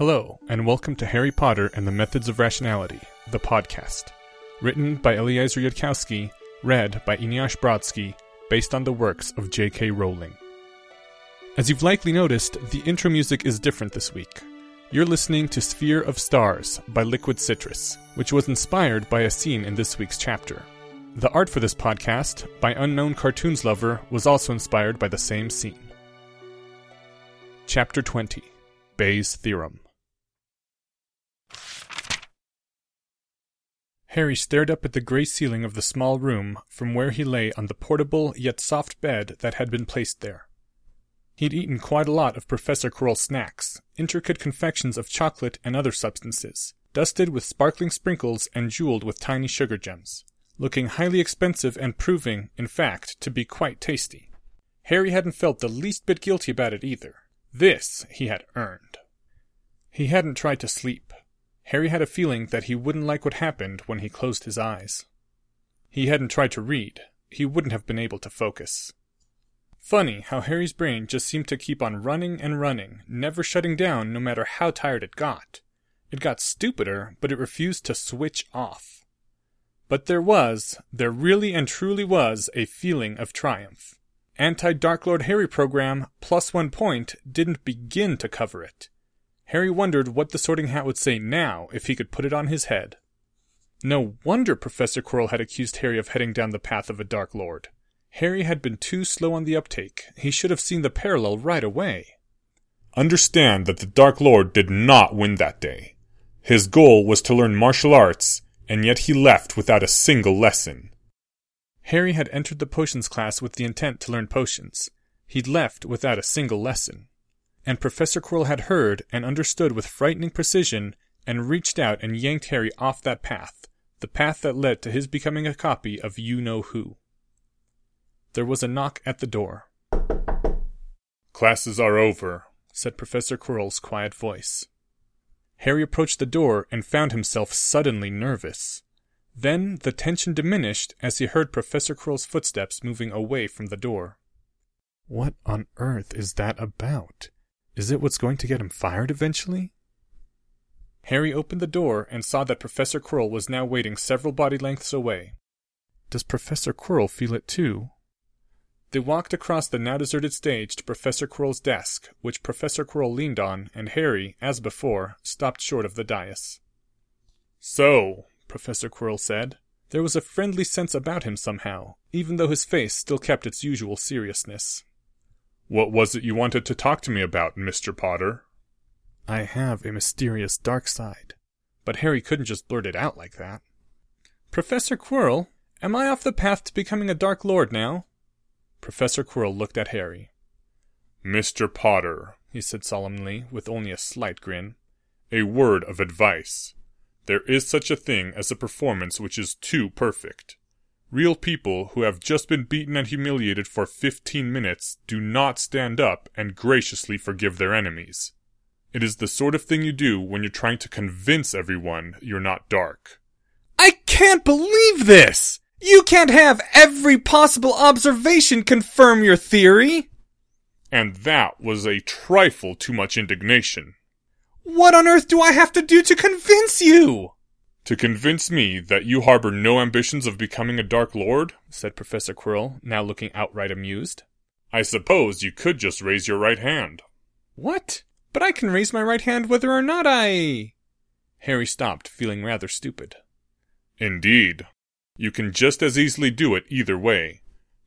Hello, and welcome to Harry Potter and the Methods of Rationality, the podcast. Written by Eliezer Yudkowsky, read by Eneasz Brodsky, based on the works of J.K. Rowling. As you've likely noticed, the intro music is different this week. You're listening to Sphere of Stars by Liquid Citrus, which was inspired by a scene in this week's chapter. The art for this podcast, by Unknown Cartoons Lover, was also inspired by the same scene. Chapter 20 Bayes' Theorem Harry stared up at the gray ceiling of the small room from where he lay on the portable yet soft bed that had been placed there. He'd eaten quite a lot of Professor Quirrell's snacks, intricate confections of chocolate and other substances, dusted with sparkling sprinkles and jeweled with tiny sugar gems, looking highly expensive and proving, in fact, to be quite tasty. Harry hadn't felt the least bit guilty about it either. This he had earned. He hadn't tried to sleep. Harry had a feeling that he wouldn't like what happened when he closed his eyes. He hadn't tried to read. He wouldn't have been able to focus. Funny how Harry's brain just seemed to keep on running and running, never shutting down no matter how tired it got. It got stupider, but it refused to switch off. But there was, there really and truly was, a feeling of triumph. Anti Dark Lord Harry program plus one point didn't begin to cover it. Harry wondered what the sorting hat would say now if he could put it on his head. No wonder Professor Quirrell had accused Harry of heading down the path of a Dark Lord. Harry had been too slow on the uptake. He should have seen the parallel right away. Understand that the Dark Lord did not win that day. His goal was to learn martial arts, and yet he left without a single lesson. Harry had entered the potions class with the intent to learn potions. He'd left without a single lesson. And Professor Quirrell had heard and understood with frightening precision and reached out and yanked Harry off that path, the path that led to his becoming a copy of you know who. There was a knock at the door. Classes are over, said Professor Quirrell's quiet voice. Harry approached the door and found himself suddenly nervous. Then the tension diminished as he heard Professor Quirrell's footsteps moving away from the door. What on earth is that about? Is it what's going to get him fired eventually? Harry opened the door and saw that Professor Quirrell was now waiting several body lengths away. Does Professor Quirrell feel it too? They walked across the now deserted stage to Professor Quirrell's desk, which Professor Quirrell leaned on, and Harry, as before, stopped short of the dais. So, Professor Quirrell said. There was a friendly sense about him somehow, even though his face still kept its usual seriousness. What was it you wanted to talk to me about, Mr. Potter? I have a mysterious dark side. But Harry couldn't just blurt it out like that. Professor Quirrell, am I off the path to becoming a Dark Lord now? Professor Quirrell looked at Harry. Mr. Potter, he said solemnly, with only a slight grin, a word of advice. There is such a thing as a performance which is too perfect. Real people who have just been beaten and humiliated for 15 minutes do not stand up and graciously forgive their enemies. It is the sort of thing you do when you're trying to convince everyone you're not dark. I can't believe this! You can't have every possible observation confirm your theory! And that was a trifle too much indignation. What on earth do I have to do to convince you? To convince me that you harbor no ambitions of becoming a Dark Lord? said Professor Quirrell, now looking outright amused. I suppose you could just raise your right hand. What? But I can raise my right hand whether or not I. Harry stopped, feeling rather stupid. Indeed. You can just as easily do it either way.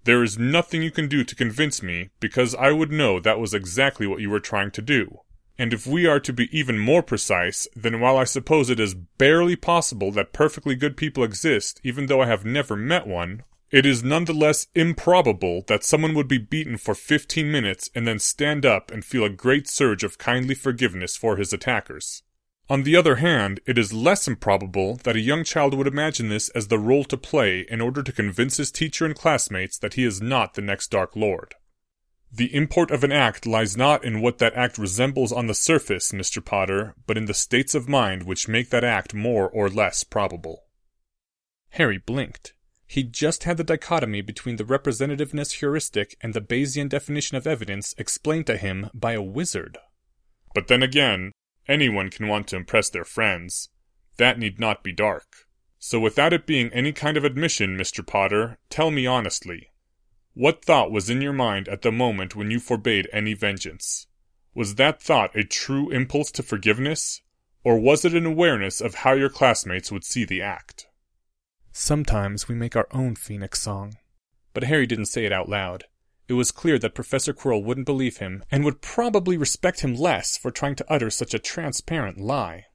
There is nothing you can do to convince me, because I would know that was exactly what you were trying to do. And if we are to be even more precise, then while I suppose it is barely possible that perfectly good people exist, even though I have never met one, it is nonetheless improbable that someone would be beaten for 15 minutes and then stand up and feel a great surge of kindly forgiveness for his attackers. On the other hand, it is less improbable that a young child would imagine this as the role to play in order to convince his teacher and classmates that he is not the next Dark Lord. The import of an act lies not in what that act resembles on the surface, Mr. Potter, but in the states of mind which make that act more or less probable. Harry blinked. He just had the dichotomy between the representativeness heuristic and the Bayesian definition of evidence explained to him by a wizard. But then again, Anyone can want to impress their friends. That need not be dark. So without it being any kind of admission, Mr. Potter, tell me honestly. What thought was in your mind at the moment when you forbade any vengeance? Was that thought a true impulse to forgiveness? Or was it an awareness of how your classmates would see the act? Sometimes we make our own phoenix song. But Harry didn't say it out loud. It was clear that Professor Quirrell wouldn't believe him, and would probably respect him less for trying to utter such a transparent lie.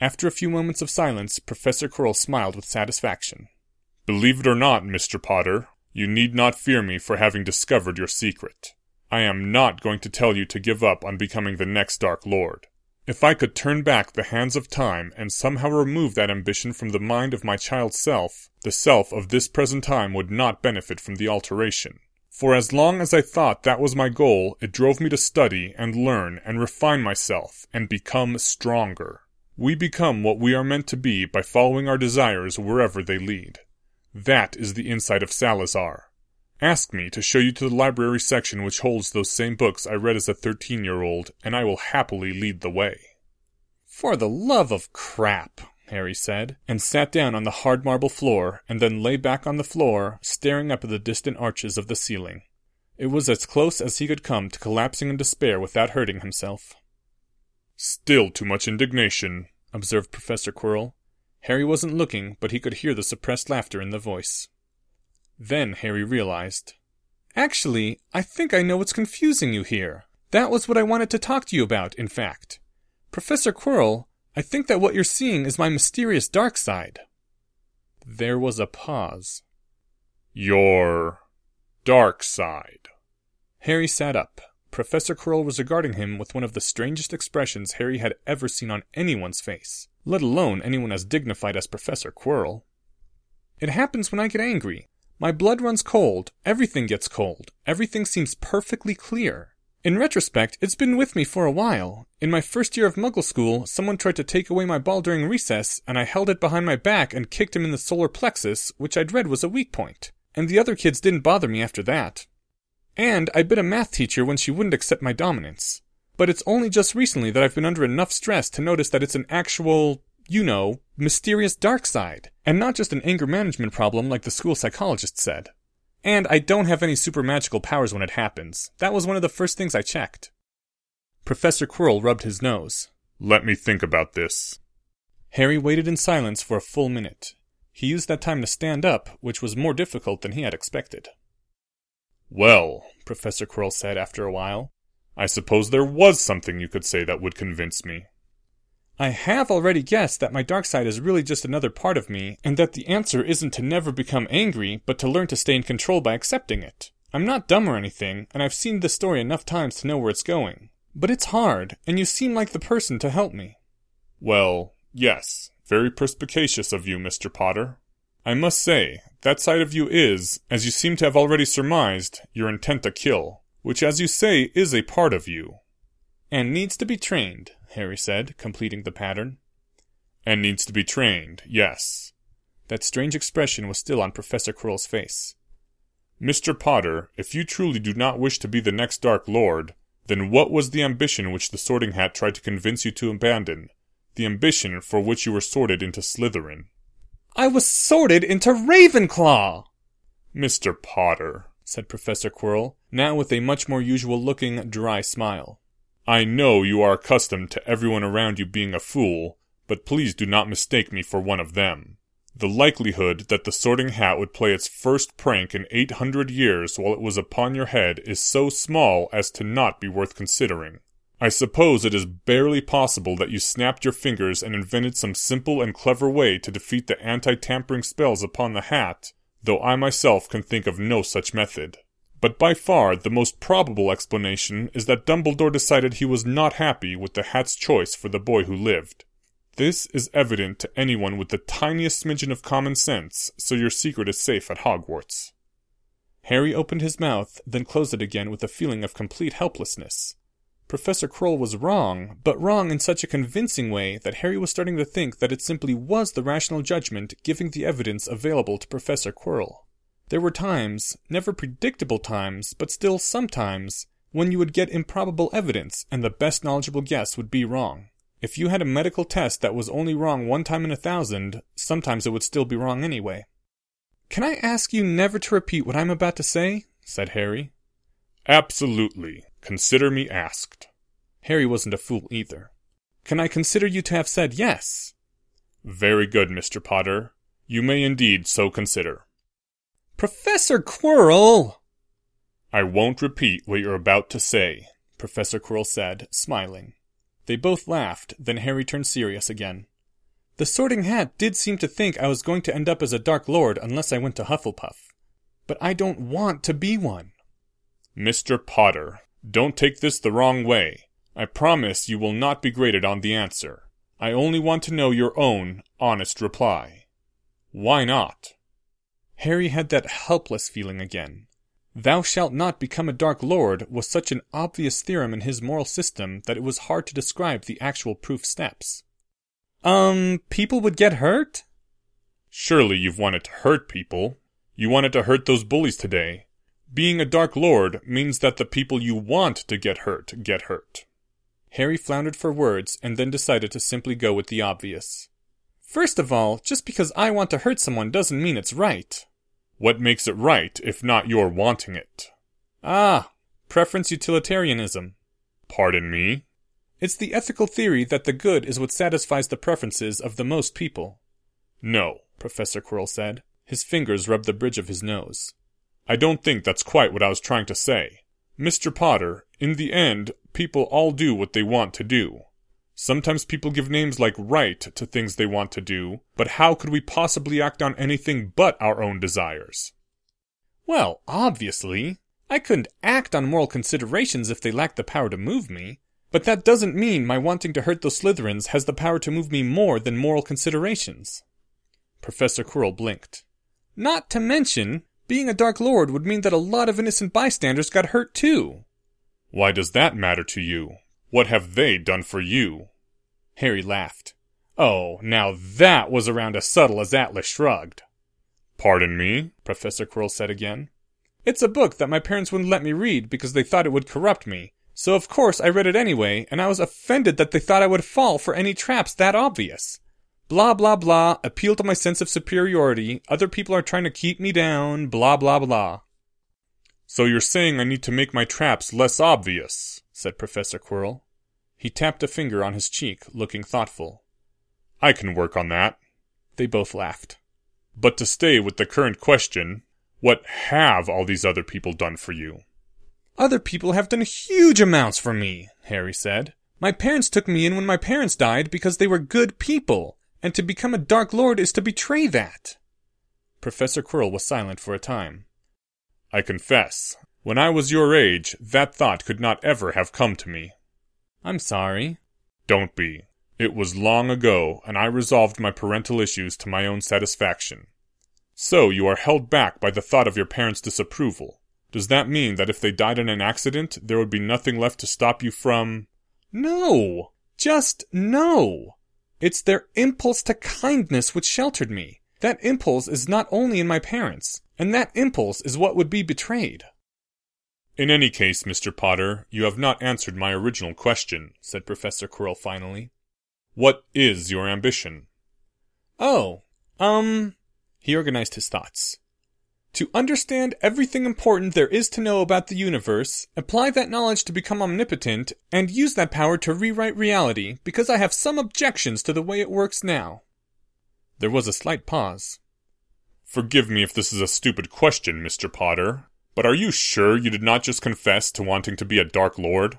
After a few moments of silence, Professor Quirrell smiled with satisfaction. Believe it or not, Mr. Potter, you need not fear me for having discovered your secret. I am not going to tell you to give up on becoming the next Dark Lord. If I could turn back the hands of time and somehow remove that ambition from the mind of my child self, the self of this present time would not benefit from the alteration. For as long as I thought that was my goal, it drove me to study and learn and refine myself and become stronger. We become what we are meant to be by following our desires wherever they lead. That is the insight of Salazar. Ask me to show you to the library section which holds those same books I read as a 13 year old, and I will happily lead the way. For the love of crap, Harry said, and sat down on the hard marble floor, and then lay back on the floor, staring up at the distant arches of the ceiling. It was as close as he could come to collapsing in despair without hurting himself. Still too much indignation, observed Professor Quirrell. Harry wasn't looking, but he could hear the suppressed laughter in the voice. Then Harry realized. Actually, I think I know what's confusing you here. That was what I wanted to talk to you about, in fact. Professor Quirrell, I think that what you're seeing is my mysterious dark side. There was a pause. Your dark side. Harry sat up. Professor Quirrell was regarding him with one of the strangest expressions Harry had ever seen on anyone's face, let alone anyone as dignified as Professor Quirrell. It happens when I get angry. My blood runs cold, everything gets cold, everything seems perfectly clear. In retrospect, it's been with me for a while. In my first year of Muggle school, someone tried to take away my ball during recess, and I held it behind my back and kicked him in the solar plexus, which I'd read was a weak point. And the other kids didn't bother me after that. And I bit a math teacher when she wouldn't accept my dominance. But it's only just recently that I've been under enough stress to notice that it's an actual, you know, mysterious dark side, and not just an anger management problem like the school psychologist said. And I don't have any super magical powers when it happens. That was one of the first things I checked. Professor Quirrell rubbed his nose. Let me think about this. Harry waited in silence for a full minute. He used that time to stand up, which was more difficult than he had expected. Well, Professor Quirrell said after a while, I suppose there was something you could say that would convince me. I have already guessed that my dark side is really just another part of me, and that the answer isn't to never become angry, but to learn to stay in control by accepting it. I'm not dumb or anything, and I've seen this story enough times to know where it's going. But it's hard, and you seem like the person to help me. Well, yes, very perspicacious of you, Mr. Potter. I must say, that side of you is, as you seem to have already surmised, your intent to kill, which, as you say, is a part of you. And needs to be trained, Harry said, completing the pattern. And needs to be trained, yes. That strange expression was still on Professor Quirrell's face. Mr. Potter, if you truly do not wish to be the next Dark Lord, then what was the ambition which the Sorting Hat tried to convince you to abandon? The ambition for which you were sorted into Slytherin. I was sorted into Ravenclaw! Mr. Potter, said Professor Quirrell, now with a much more usual looking, dry smile. I know you are accustomed to everyone around you being a fool, but please do not mistake me for one of them. The likelihood that the Sorting Hat would play its first prank in 800 years while it was upon your head is so small as to not be worth considering. I suppose it is barely possible that you snapped your fingers and invented some simple and clever way to defeat the anti-tampering spells upon the hat, though I myself can think of no such method. But by far the most probable explanation is that Dumbledore decided he was not happy with the hat's choice for the boy who lived. This is evident to anyone with the tiniest smidgen of common sense, so your secret is safe at Hogwarts. Harry opened his mouth, then closed it again with a feeling of complete helplessness. Professor Quirrell was wrong, but wrong in such a convincing way that Harry was starting to think that it simply was the rational judgment giving the evidence available to Professor Quirrell. There were times, never predictable times, but still sometimes, when you would get improbable evidence and the best knowledgeable guess would be wrong. If you had a medical test that was only wrong one time in a thousand, sometimes it would still be wrong anyway. Can I ask you never to repeat what I'm about to say? said Harry. Absolutely. Consider me asked. Harry wasn't a fool either. Can I consider you to have said yes? Very good, Mr. Potter. You may indeed so consider. Professor Quirrell! I won't repeat what you're about to say, Professor Quirrell said, smiling. They both laughed, then Harry turned serious again. The Sorting Hat did seem to think I was going to end up as a Dark Lord unless I went to Hufflepuff. But I don't want to be one. Mr. Potter, don't take this the wrong way. I promise you will not be graded on the answer. I only want to know your own honest reply. Why not? Harry had that helpless feeling again. Thou shalt not become a Dark Lord was such an obvious theorem in his moral system that it was hard to describe the actual proof steps. Um, people would get hurt? Surely you've wanted to hurt people. You wanted to hurt those bullies today. Being a Dark Lord means that the people you want to get hurt get hurt. Harry floundered for words and then decided to simply go with the obvious. First of all, just because I want to hurt someone doesn't mean it's right. What makes it right if not your wanting it? Ah, preference utilitarianism. Pardon me? It's the ethical theory that the good is what satisfies the preferences of the most people. No, Professor Quirrell said. His fingers rubbed the bridge of his nose. I don't think that's quite what I was trying to say. Mr. Potter, in the end, people all do what they want to do. Sometimes people give names like right to things they want to do, but how could we possibly act on anything but our own desires? Well, obviously. I couldn't act on moral considerations if they lacked the power to move me. But that doesn't mean my wanting to hurt those Slytherins has the power to move me more than moral considerations. Professor Quirrell blinked. Not to mention, being a Dark Lord would mean that a lot of innocent bystanders got hurt too. Why does that matter to you? What have they done for you? Harry laughed. Oh, now that was around as subtle as Atlas shrugged. Pardon me? Professor Quirrell said again. It's a book that my parents wouldn't let me read because they thought it would corrupt me. So of course I read it anyway, and I was offended that they thought I would fall for any traps that obvious. Blah blah blah, appeal to my sense of superiority, other people are trying to keep me down, blah blah blah. So you're saying I need to make my traps less obvious, said Professor Quirrell. He tapped a finger on his cheek, looking thoughtful. I can work on that. They both laughed. But to stay with the current question, what have all these other people done for you? Other people have done huge amounts for me, Harry said. My parents took me in when my parents died because they were good people, and to become a Dark Lord is to betray that. Professor Quirrell was silent for a time. I confess, when I was your age, that thought could not ever have come to me. I'm sorry. Don't be. It was long ago, and I resolved my parental issues to my own satisfaction. So you are held back by the thought of your parents' disapproval. Does that mean that if they died in an accident, there would be nothing left to stop you from. No! Just no! It's their impulse to kindness which sheltered me. That impulse is not only in my parents, and that impulse is what would be betrayed. In any case, Mr. Potter, you have not answered my original question, said Professor Quirrell finally. What is your ambition? Oh, um. He organized his thoughts. To understand everything important there is to know about the universe, apply that knowledge to become omnipotent, and use that power to rewrite reality, because I have some objections to the way it works now. There was a slight pause. Forgive me if this is a stupid question, Mr. Potter, but are you sure you did not just confess to wanting to be a Dark Lord?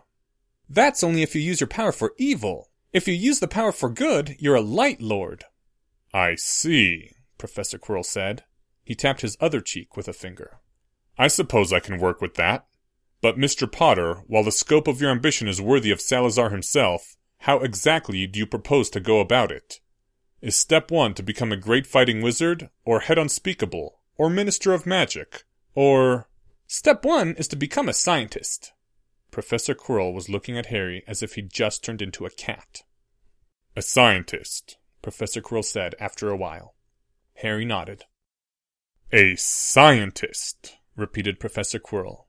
That's only if you use your power for evil. If you use the power for good, you're a Light Lord. I see, Professor Quirrell said. He tapped his other cheek with a finger. I suppose I can work with that. But, Mr. Potter, while the scope of your ambition is worthy of Salazar himself, how exactly do you propose to go about it? Is step one to become a great fighting wizard, or head unspeakable, or minister of magic, or. Step one is to become a scientist. Professor Quirrell was looking at Harry as if he'd just turned into a cat. A scientist, Professor Quirrell said after a while. Harry nodded. A scientist, repeated Professor Quirrell.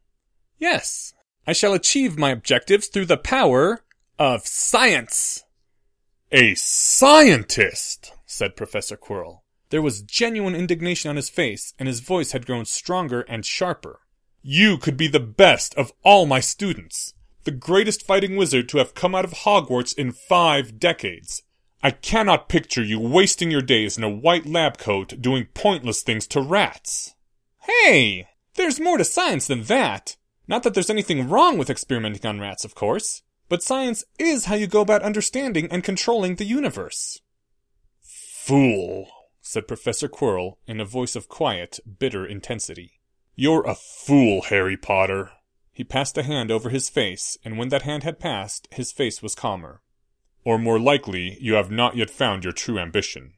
Yes, I shall achieve my objectives through the power of science. A scientist, said Professor Quirrell. There was genuine indignation on his face, and his voice had grown stronger and sharper. You could be the best of all my students, the greatest fighting wizard to have come out of Hogwarts in five decades. I cannot picture you wasting your days in a white lab coat doing pointless things to rats. Hey! There's more to science than that. Not that there's anything wrong with experimenting on rats, of course, but science is how you go about understanding and controlling the universe. Fool, said Professor Quirrell in a voice of quiet, bitter intensity. You're a fool, Harry Potter. He passed a hand over his face, and when that hand had passed, his face was calmer. Or more likely, you have not yet found your true ambition.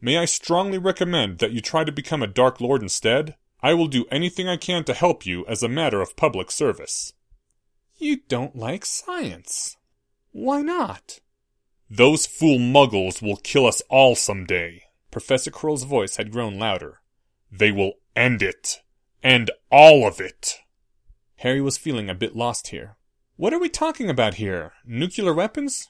May I strongly recommend that you try to become a Dark Lord instead? I will do anything I can to help you as a matter of public service. You don't like science. Why not? Those fool muggles will kill us all some day. Professor Quirrell's voice had grown louder. They will end it. And all of it. Harry was feeling a bit lost here. What are we talking about here? Nuclear weapons?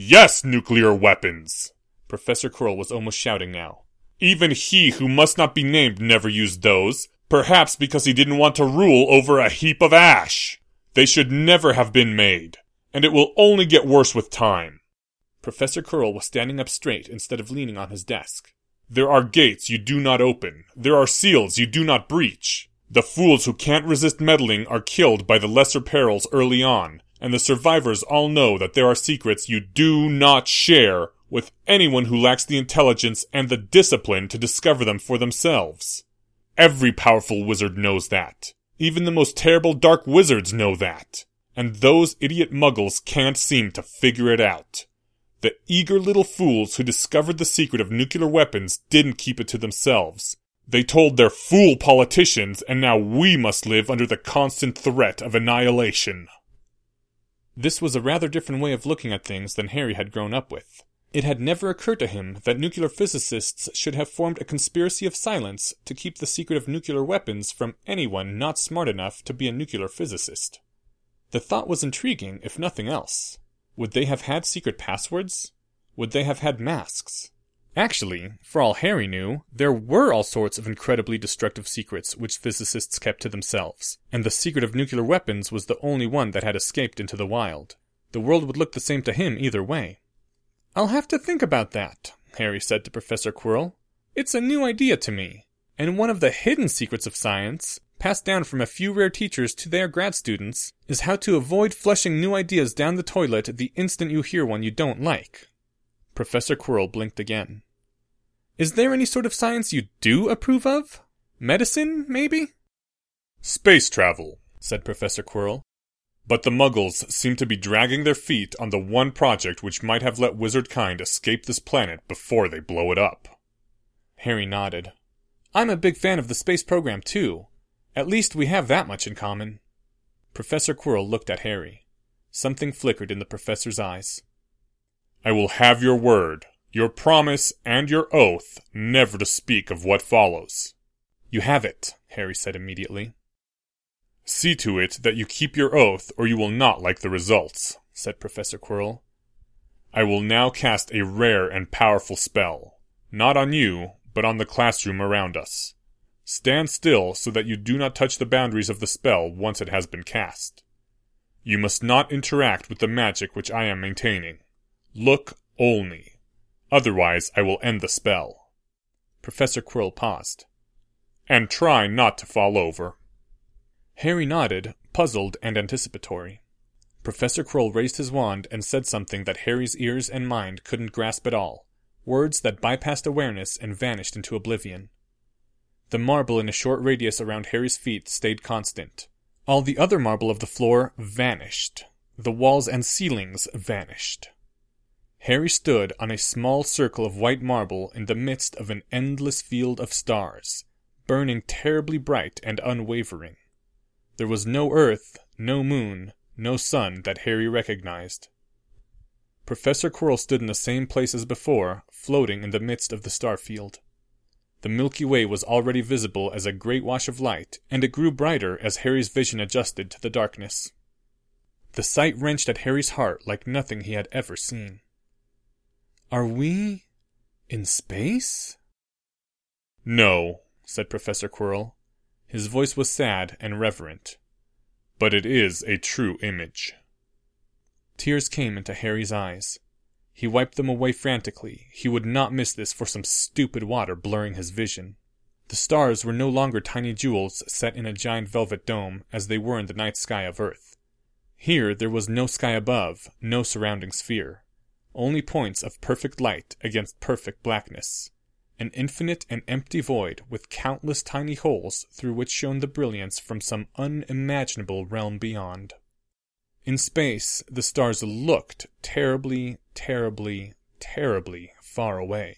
Yes, nuclear weapons! Professor Quirrell was almost shouting now. Even he who must not be named never used those, perhaps because he didn't want to rule over a heap of ash. They should never have been made, and it will only get worse with time. Professor Quirrell was standing up straight instead of leaning on his desk. There are gates you do not open. There are seals you do not breach. The fools who can't resist meddling are killed by the lesser perils early on, and the survivors all know that there are secrets you do not share with anyone who lacks the intelligence and the discipline to discover them for themselves. Every powerful wizard knows that. Even the most terrible dark wizards know that. And those idiot muggles can't seem to figure it out. The eager little fools who discovered the secret of nuclear weapons didn't keep it to themselves. They told their fool politicians, and now we must live under the constant threat of annihilation. This was a rather different way of looking at things than Harry had grown up with. It had never occurred to him that nuclear physicists should have formed a conspiracy of silence to keep the secret of nuclear weapons from anyone not smart enough to be a nuclear physicist. The thought was intriguing, if nothing else. Would they have had secret passwords? Would they have had masks? Actually, for all Harry knew, there were all sorts of incredibly destructive secrets which physicists kept to themselves, and the secret of nuclear weapons was the only one that had escaped into the wild. The world would look the same to him either way. I'll have to think about that, Harry said to Professor Quirrell. It's a new idea to me, and one of the hidden secrets of science passed down from a few rare teachers to their grad students, is how to avoid flushing new ideas down the toilet the instant you hear one you don't like. Professor Quirrell blinked again. Is there any sort of science you do approve of? Medicine, maybe? Space travel, said Professor Quirrell. But the muggles seem to be dragging their feet on the one project which might have let wizard kind escape this planet before they blow it up. Harry nodded. I'm a big fan of the space program, too. At least we have that much in common. Professor Quirrell looked at Harry. Something flickered in the professor's eyes. I will have your word, your promise, and your oath never to speak of what follows. You have it, Harry said immediately. See to it that you keep your oath, or you will not like the results, said Professor Quirrell. I will now cast a rare and powerful spell, not on you, but on the classroom around us. Stand still so that you do not touch the boundaries of the spell once it has been cast. You must not interact with the magic which I am maintaining. Look only. Otherwise, I will end the spell. Professor Quirrell paused. And try not to fall over. Harry nodded, puzzled and anticipatory. Professor Quirrell raised his wand and said something that Harry's ears and mind couldn't grasp at all. Words that bypassed awareness and vanished into oblivion. The marble in a short radius around Harry's feet stayed constant. All the other marble of the floor vanished. The walls and ceilings vanished. Harry stood on a small circle of white marble in the midst of an endless field of stars, burning terribly bright and unwavering. There was no earth, no moon, no sun that Harry recognized. Professor Quirrell stood in the same place as before, floating in the midst of the star field. The Milky Way was already visible as a great wash of light, and it grew brighter as Harry's vision adjusted to the darkness. The sight wrenched at Harry's heart like nothing he had ever seen. Are we in space? No, said Professor Quirrell. His voice was sad and reverent. But it is a true image. Tears came into Harry's eyes. He wiped them away frantically. He would not miss this for some stupid water blurring his vision. The stars were no longer tiny jewels set in a giant velvet dome as they were in the night sky of Earth. Here there was no sky above, no surrounding sphere. Only points of perfect light against perfect blackness. An infinite and empty void with countless tiny holes through which shone the brilliance from some unimaginable realm beyond. In space, the stars looked terribly, terribly, terribly far away.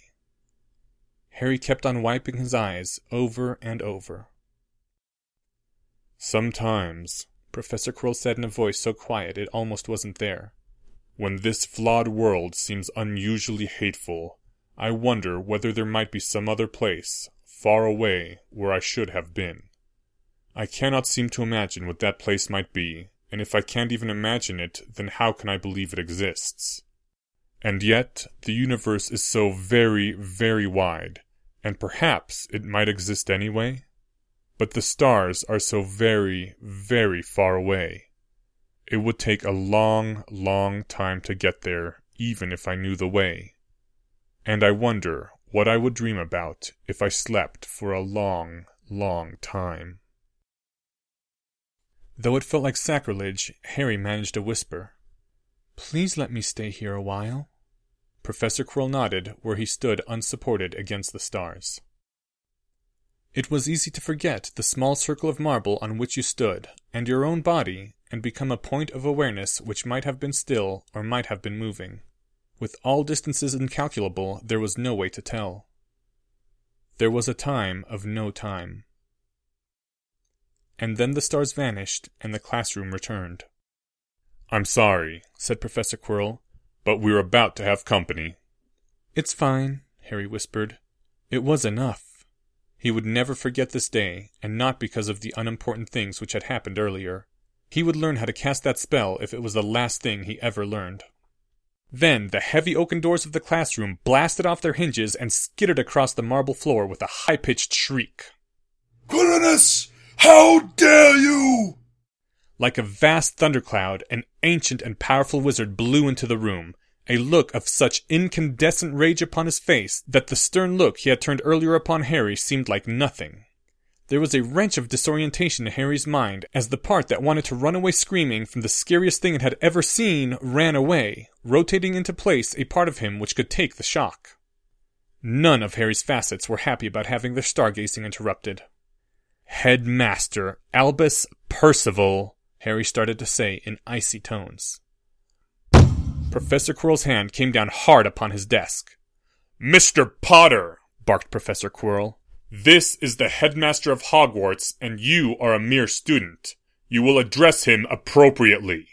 Harry kept on wiping his eyes over and over. Sometimes, Professor Quirrell said in a voice so quiet it almost wasn't there, when this flawed world seems unusually hateful, I wonder whether there might be some other place, far away, where I should have been. I cannot seem to imagine what that place might be, and if I can't even imagine it, then how can I believe it exists? And yet, the universe is so very, very wide, and perhaps it might exist anyway? But the stars are so very, very far away. It would take a long, long time to get there, even if I knew the way. And I wonder what I would dream about if I slept for a long, long time. Though it felt like sacrilege, Harry managed to whisper, Please let me stay here a while. Professor Quirrell nodded where he stood unsupported against the stars. It was easy to forget the small circle of marble on which you stood, and your own body, and become a point of awareness which might have been still or might have been moving. With all distances incalculable, there was no way to tell. There was a time of no time. And then the stars vanished, and the classroom returned. I'm sorry, said Professor Quirrell, but we're about to have company. It's fine, Harry whispered. It was enough. He would never forget this day, and not because of the unimportant things which had happened earlier. He would learn how to cast that spell if it was the last thing he ever learned. Then the heavy oaken doors of the classroom blasted off their hinges and skittered across the marble floor with a high pitched shriek. Quirinus! How dare you! Like a vast thundercloud, an ancient and powerful wizard blew into the room, a look of such incandescent rage upon his face that the stern look he had turned earlier upon Harry seemed like nothing. There was a wrench of disorientation in Harry's mind as the part that wanted to run away screaming from the scariest thing it had ever seen ran away, rotating into place a part of him which could take the shock. None of Harry's facets were happy about having their stargazing interrupted. Headmaster Albus Percival, Harry started to say in icy tones. Professor Quirrell's hand came down hard upon his desk. Mr. Potter, barked Professor Quirrell, this is the headmaster of Hogwarts, and you are a mere student. You will address him appropriately.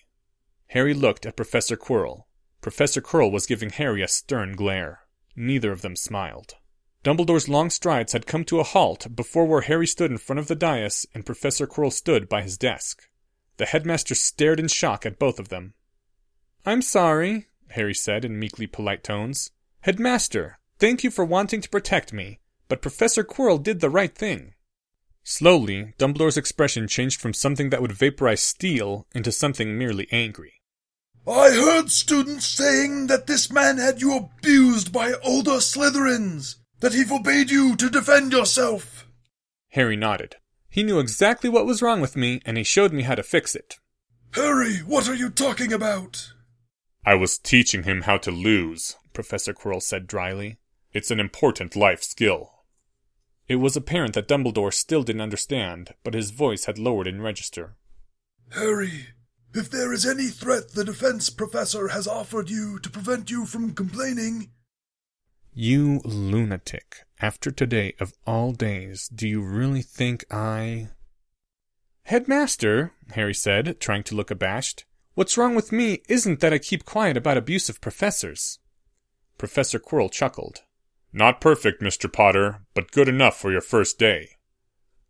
Harry looked at Professor Quirrell. Professor Quirrell was giving Harry a stern glare. Neither of them smiled. Dumbledore's long strides had come to a halt before where Harry stood in front of the dais and Professor Quirrell stood by his desk. The headmaster stared in shock at both of them. I'm sorry, Harry said in meekly polite tones. Headmaster, thank you for wanting to protect me, but Professor Quirrell did the right thing. Slowly, Dumbledore's expression changed from something that would vaporize steel into something merely angry. I heard students saying that this man had you abused by older Slytherins that he forbade you to defend yourself. Harry nodded. He knew exactly what was wrong with me, and he showed me how to fix it. Harry, what are you talking about? I was teaching him how to lose, Professor Quirrell said dryly. It's an important life skill. It was apparent that Dumbledore still didn't understand, but his voice had lowered in register. Harry, if there is any threat the defense professor has offered you to prevent you from complaining, you lunatic. After today of all days, do you really think I. Headmaster, Harry said, trying to look abashed, what's wrong with me isn't that I keep quiet about abusive professors. Professor Quirrell chuckled. Not perfect, Mr. Potter, but good enough for your first day.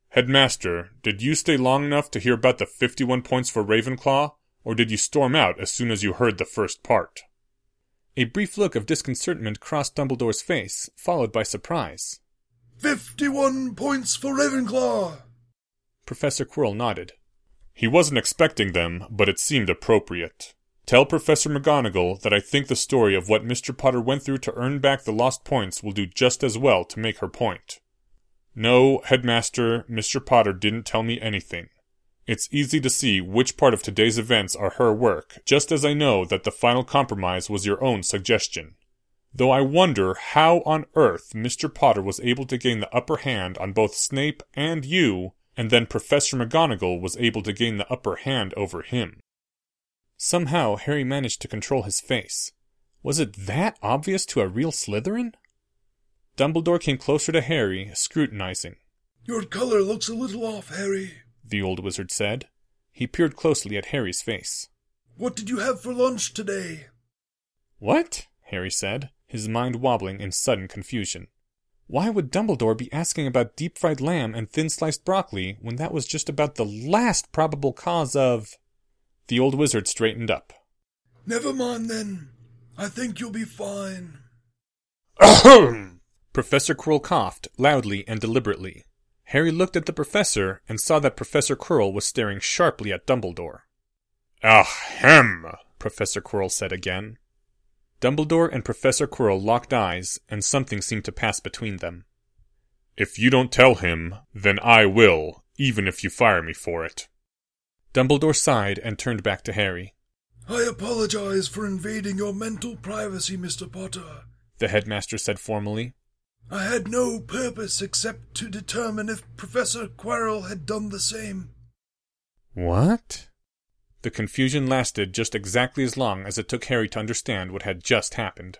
Headmaster, did you stay long enough to hear about the 51 points for Ravenclaw, or did you storm out as soon as you heard the first part? A brief look of disconcertment crossed Dumbledore's face, followed by surprise. Fifty-one points for Ravenclaw! Professor Quirrell nodded. He wasn't expecting them, but it seemed appropriate. Tell Professor McGonagall that I think the story of what Mr. Potter went through to earn back the lost points will do just as well to make her point. No, Headmaster, Mr. Potter didn't tell me anything. It's easy to see which part of today's events are her work, just as I know that the final compromise was your own suggestion. Though I wonder how on earth Mr. Potter was able to gain the upper hand on both Snape and you, and then Professor McGonagall was able to gain the upper hand over him. Somehow Harry managed to control his face. Was it that obvious to a real Slytherin? Dumbledore came closer to Harry, scrutinizing. Your color looks a little off, Harry, the old wizard said. He peered closely at Harry's face. What did you have for lunch today? What? Harry said, his mind wobbling in sudden confusion. Why would Dumbledore be asking about deep fried lamb and thin sliced broccoli when that was just about the last probable cause of. The old wizard straightened up. Never mind then. I think you'll be fine. Ahem! Professor Quirrell coughed, loudly and deliberately. Harry looked at the professor and saw that Professor Quirrell was staring sharply at Dumbledore. Ah, Ahem! Professor Quirrell said again. Dumbledore and Professor Quirrell locked eyes, and something seemed to pass between them. If you don't tell him, then I will, even if you fire me for it. Dumbledore sighed and turned back to Harry. I apologize for invading your mental privacy, Mr. Potter, the headmaster said formally. I had no purpose except to determine if Professor Quirrell had done the same. What? The confusion lasted just exactly as long as it took Harry to understand what had just happened.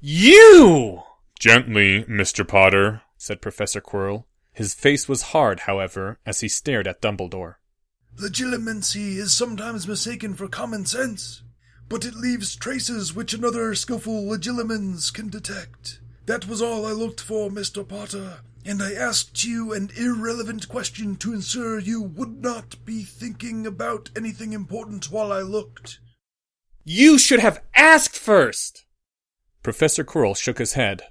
You! Gently, Mr. Potter, said Professor Quirrell. His face was hard, however, as he stared at Dumbledore. Legilimency is sometimes mistaken for common sense, but it leaves traces which another skilful legilimens can detect. That was all I looked for, Mr. Potter, and I asked you an irrelevant question to ensure you would not be thinking about anything important while I looked. You should have asked first! Professor Quirrell shook his head.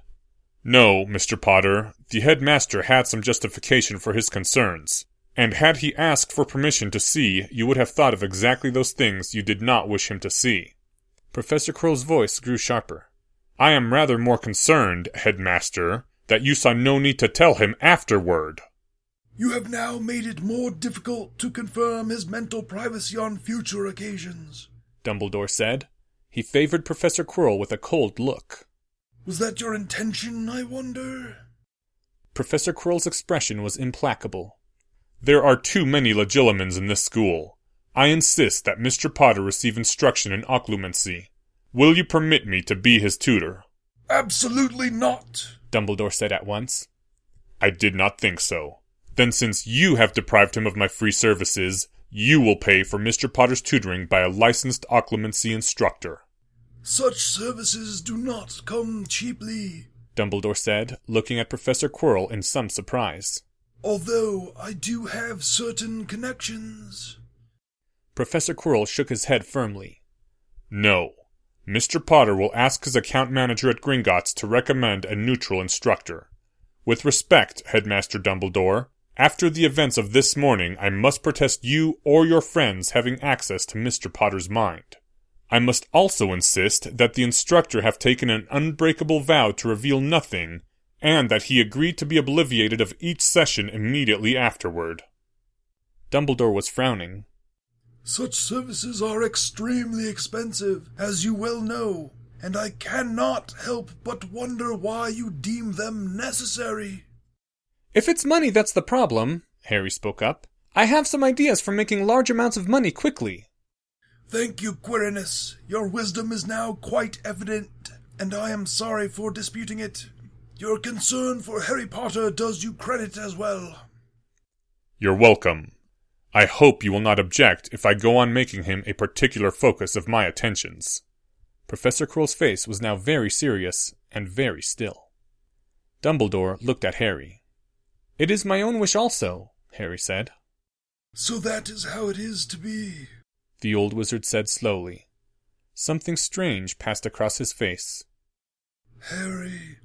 No, Mr. Potter, the headmaster had some justification for his concerns, and had he asked for permission to see, you would have thought of exactly those things you did not wish him to see. Professor Quirrell's voice grew sharper. I am rather more concerned, headmaster, that you saw no need to tell him afterward. You have now made it more difficult to confirm his mental privacy on future occasions, Dumbledore said. He favored Professor Quirrell with a cold look. Was that your intention, I wonder? Professor Quirrell's expression was implacable. There are too many legilimens in this school. I insist that Mr. Potter receive instruction in occlumency. Will you permit me to be his tutor? Absolutely not, Dumbledore said at once. I did not think so. Then since you have deprived him of my free services, you will pay for Mr. Potter's tutoring by a licensed occlumency instructor. Such services do not come cheaply, Dumbledore said, looking at Professor Quirrell in some surprise. Although I do have certain connections. Professor Quirrell shook his head firmly. No. Mr. Potter will ask his account manager at Gringotts to recommend a neutral instructor. With respect, Headmaster Dumbledore, after the events of this morning, I must protest you or your friends having access to Mr. Potter's mind. I must also insist that the instructor have taken an unbreakable vow to reveal nothing, and that he agreed to be obliviated of each session immediately afterward. Dumbledore was frowning. Such services are extremely expensive, as you well know, and I cannot help but wonder why you deem them necessary. If it's money that's the problem, Harry spoke up, I have some ideas for making large amounts of money quickly. Thank you, Quirinus. Your wisdom is now quite evident, and I am sorry for disputing it. Your concern for Harry Potter does you credit as well. You're welcome. I hope you will not object if I go on making him a particular focus of my attentions. Professor Quirrell's face was now very serious and very still. Dumbledore looked at Harry. It is my own wish also, Harry said. So that is how it is to be, the old wizard said slowly. Something strange passed across his face. Harry,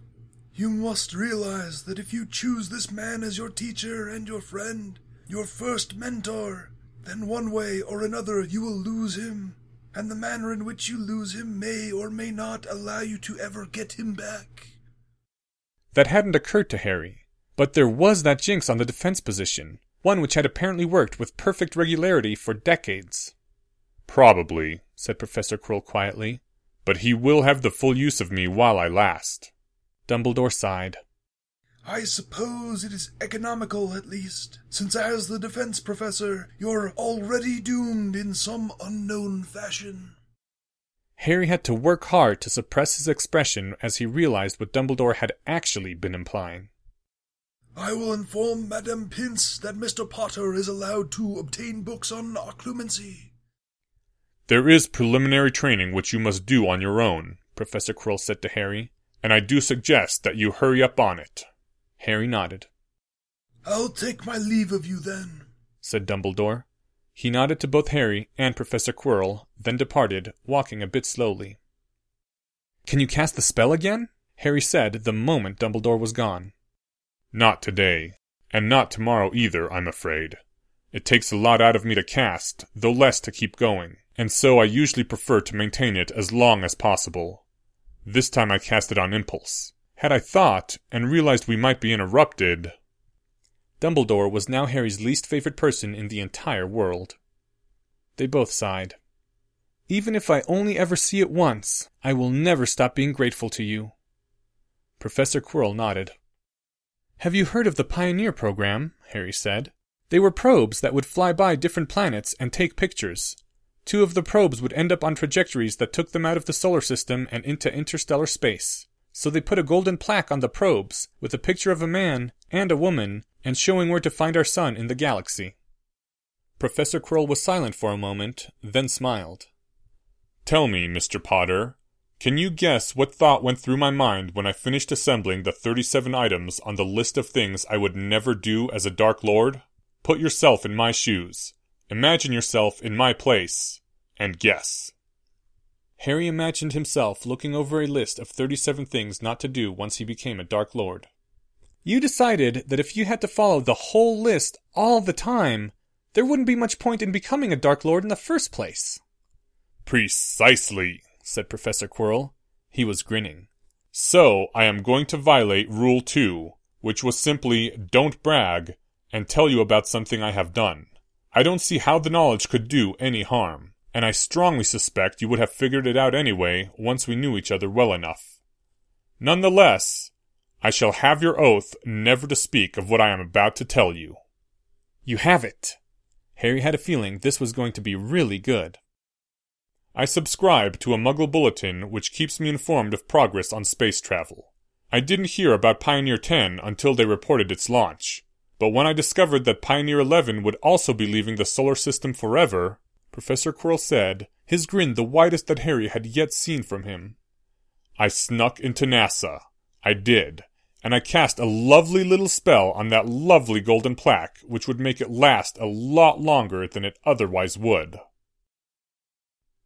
you must realize that if you choose this man as your teacher and your friend, your first mentor, then one way or another you will lose him, and the manner in which you lose him may or may not allow you to ever get him back. That hadn't occurred to Harry, but there was that jinx on the defense position, one which had apparently worked with perfect regularity for decades. Probably, said Professor Quirrell quietly, but he will have the full use of me while I last. Dumbledore sighed. I suppose it is economical, at least, since as the defense professor, you're already doomed in some unknown fashion. Harry had to work hard to suppress his expression as he realized what Dumbledore had actually been implying. I will inform Madame Pince that Mr. Potter is allowed to obtain books on occlumency. There is preliminary training which you must do on your own, Professor Quirrell said to Harry, and I do suggest that you hurry up on it. Harry nodded. I'll take my leave of you then, said Dumbledore. He nodded to both Harry and Professor Quirrell, then departed, walking a bit slowly. Can you cast the spell again? Harry said the moment Dumbledore was gone. Not today, and not tomorrow either, I'm afraid. It takes a lot out of me to cast, though less to keep going, and so I usually prefer to maintain it as long as possible. This time I cast it on impulse. Had I thought, and realized we might be interrupted, Dumbledore was now Harry's least favorite person in the entire world. They both sighed. Even if I only ever see it once, I will never stop being grateful to you. Professor Quirrell nodded. Have you heard of the Pioneer program? Harry said. They were probes that would fly by different planets and take pictures. Two of the probes would end up on trajectories that took them out of the solar system and into interstellar space. So they put a golden plaque on the probes with a picture of a man and a woman and showing where to find our sun in the galaxy. Professor Quirrell was silent for a moment, then smiled. Tell me, Mr. Potter, can you guess what thought went through my mind when I finished assembling the 37 items on the list of things I would never do as a Dark Lord? Put yourself in my shoes. Imagine yourself in my place. And guess. Harry imagined himself looking over a list of 37 things not to do once he became a Dark Lord. You decided that if you had to follow the whole list all the time, there wouldn't be much point in becoming a Dark Lord in the first place. Precisely, said Professor Quirrell. He was grinning. So, I am going to violate Rule 2, which was simply don't brag, and tell you about something I have done. I don't see how the knowledge could do any harm, and I strongly suspect you would have figured it out anyway once we knew each other well enough. Nonetheless, I shall have your oath never to speak of what I am about to tell you. You have it. Harry had a feeling this was going to be really good. I subscribe to a Muggle bulletin which keeps me informed of progress on space travel. I didn't hear about Pioneer 10 until they reported its launch, but when I discovered that Pioneer 11 would also be leaving the solar system forever, Professor Quirrell said, his grin the widest that Harry had yet seen from him. I snuck into NASA. I did and I cast a lovely little spell on that lovely golden plaque, which would make it last a lot longer than it otherwise would.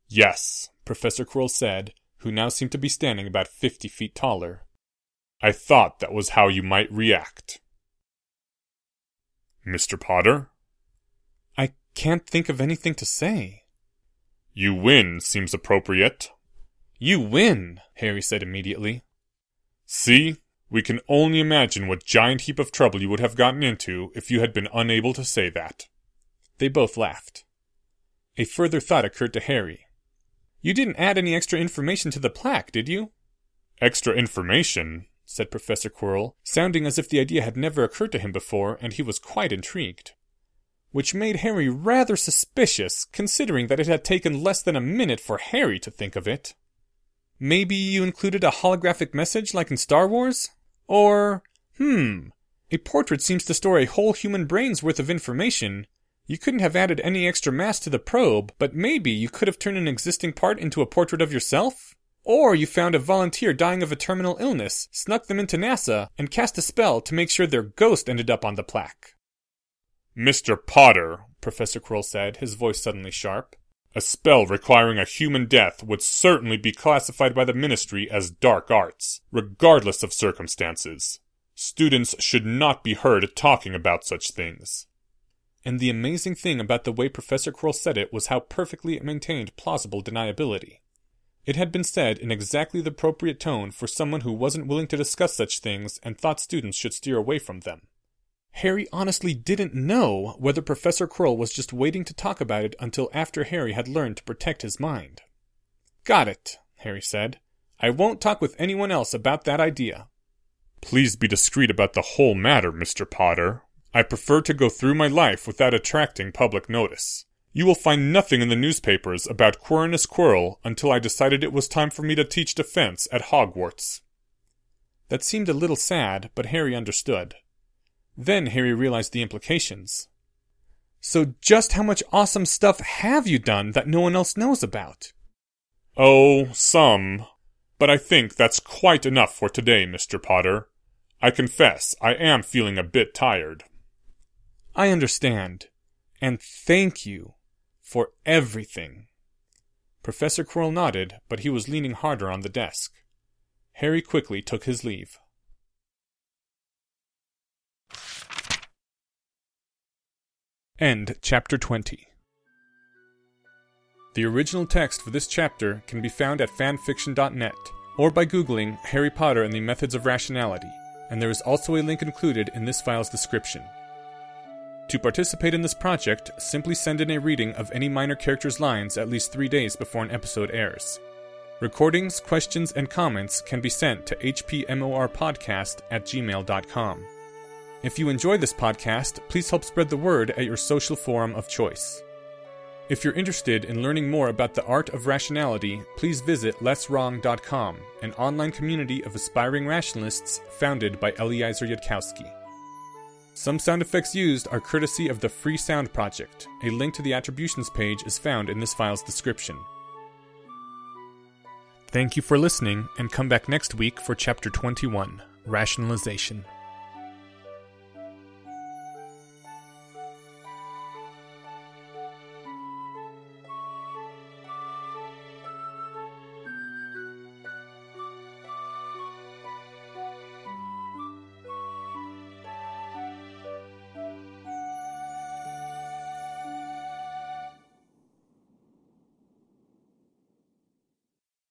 Yes, Professor Quirrell said, who now seemed to be standing about fifty feet taller. I thought that was how you might react. Mr. Potter? Can't think of anything to say. You win seems appropriate. You win, Harry said immediately. See, we can only imagine what giant heap of trouble you would have gotten into if you had been unable to say that. They both laughed. A further thought occurred to Harry. You didn't add any extra information to the plaque, did you? Extra information? said Professor Quirrell, sounding as if the idea had never occurred to him before, and he was quite intrigued. Which made Harry rather suspicious, considering that it had taken less than a minute for Harry to think of it. Maybe you included a holographic message like in Star Wars? Or, hmm, a portrait seems to store a whole human brain's worth of information. You couldn't have added any extra mass to the probe, but maybe you could have turned an existing part into a portrait of yourself? Or you found a volunteer dying of a terminal illness, snuck them into NASA, and cast a spell to make sure their ghost ended up on the plaque. Mr. Potter, Professor Quirrell said, his voice suddenly sharp, a spell requiring a human death would certainly be classified by the Ministry as dark arts, regardless of circumstances. Students should not be heard talking about such things. And the amazing thing about the way Professor Quirrell said it was how perfectly it maintained plausible deniability. It had been said in exactly the appropriate tone for someone who wasn't willing to discuss such things and thought students should steer away from them. Harry honestly didn't know whether Professor Quirrell was just waiting to talk about it until after Harry had learned to protect his mind. Got it, Harry said. I won't talk with anyone else about that idea. Please be discreet about the whole matter, Mr. Potter. I prefer to go through my life without attracting public notice. You will find nothing in the newspapers about Quirinus Quirrell until I decided it was time for me to teach defense at Hogwarts. That seemed a little sad, but Harry understood. Then Harry realized the implications. So just how much awesome stuff have you done that no one else knows about? Oh, some. But I think that's quite enough for today, Mr. Potter. I confess I am feeling a bit tired. I understand. And thank you for everything. Professor Quirrell nodded, but he was leaning harder on the desk. Harry quickly took his leave. End chapter 20. The original text for this chapter can be found at fanfiction.net or by googling Harry Potter and the Methods of Rationality, and there is also a link included in this file's description. To participate in this project, simply send in a reading of any minor character's lines at least three days before an episode airs. Recordings, questions, and comments can be sent to hpmorpodcast at gmail.com. If you enjoy this podcast, please help spread the word at your social forum of choice. If you're interested in learning more about the art of rationality, please visit lesswrong.com, an online community of aspiring rationalists founded by Eliezer Yudkowsky. Some sound effects used are courtesy of the Free Sound Project. A link to the attributions page is found in this file's description. Thank you for listening, and come back next week for Chapter 21 Rationalization.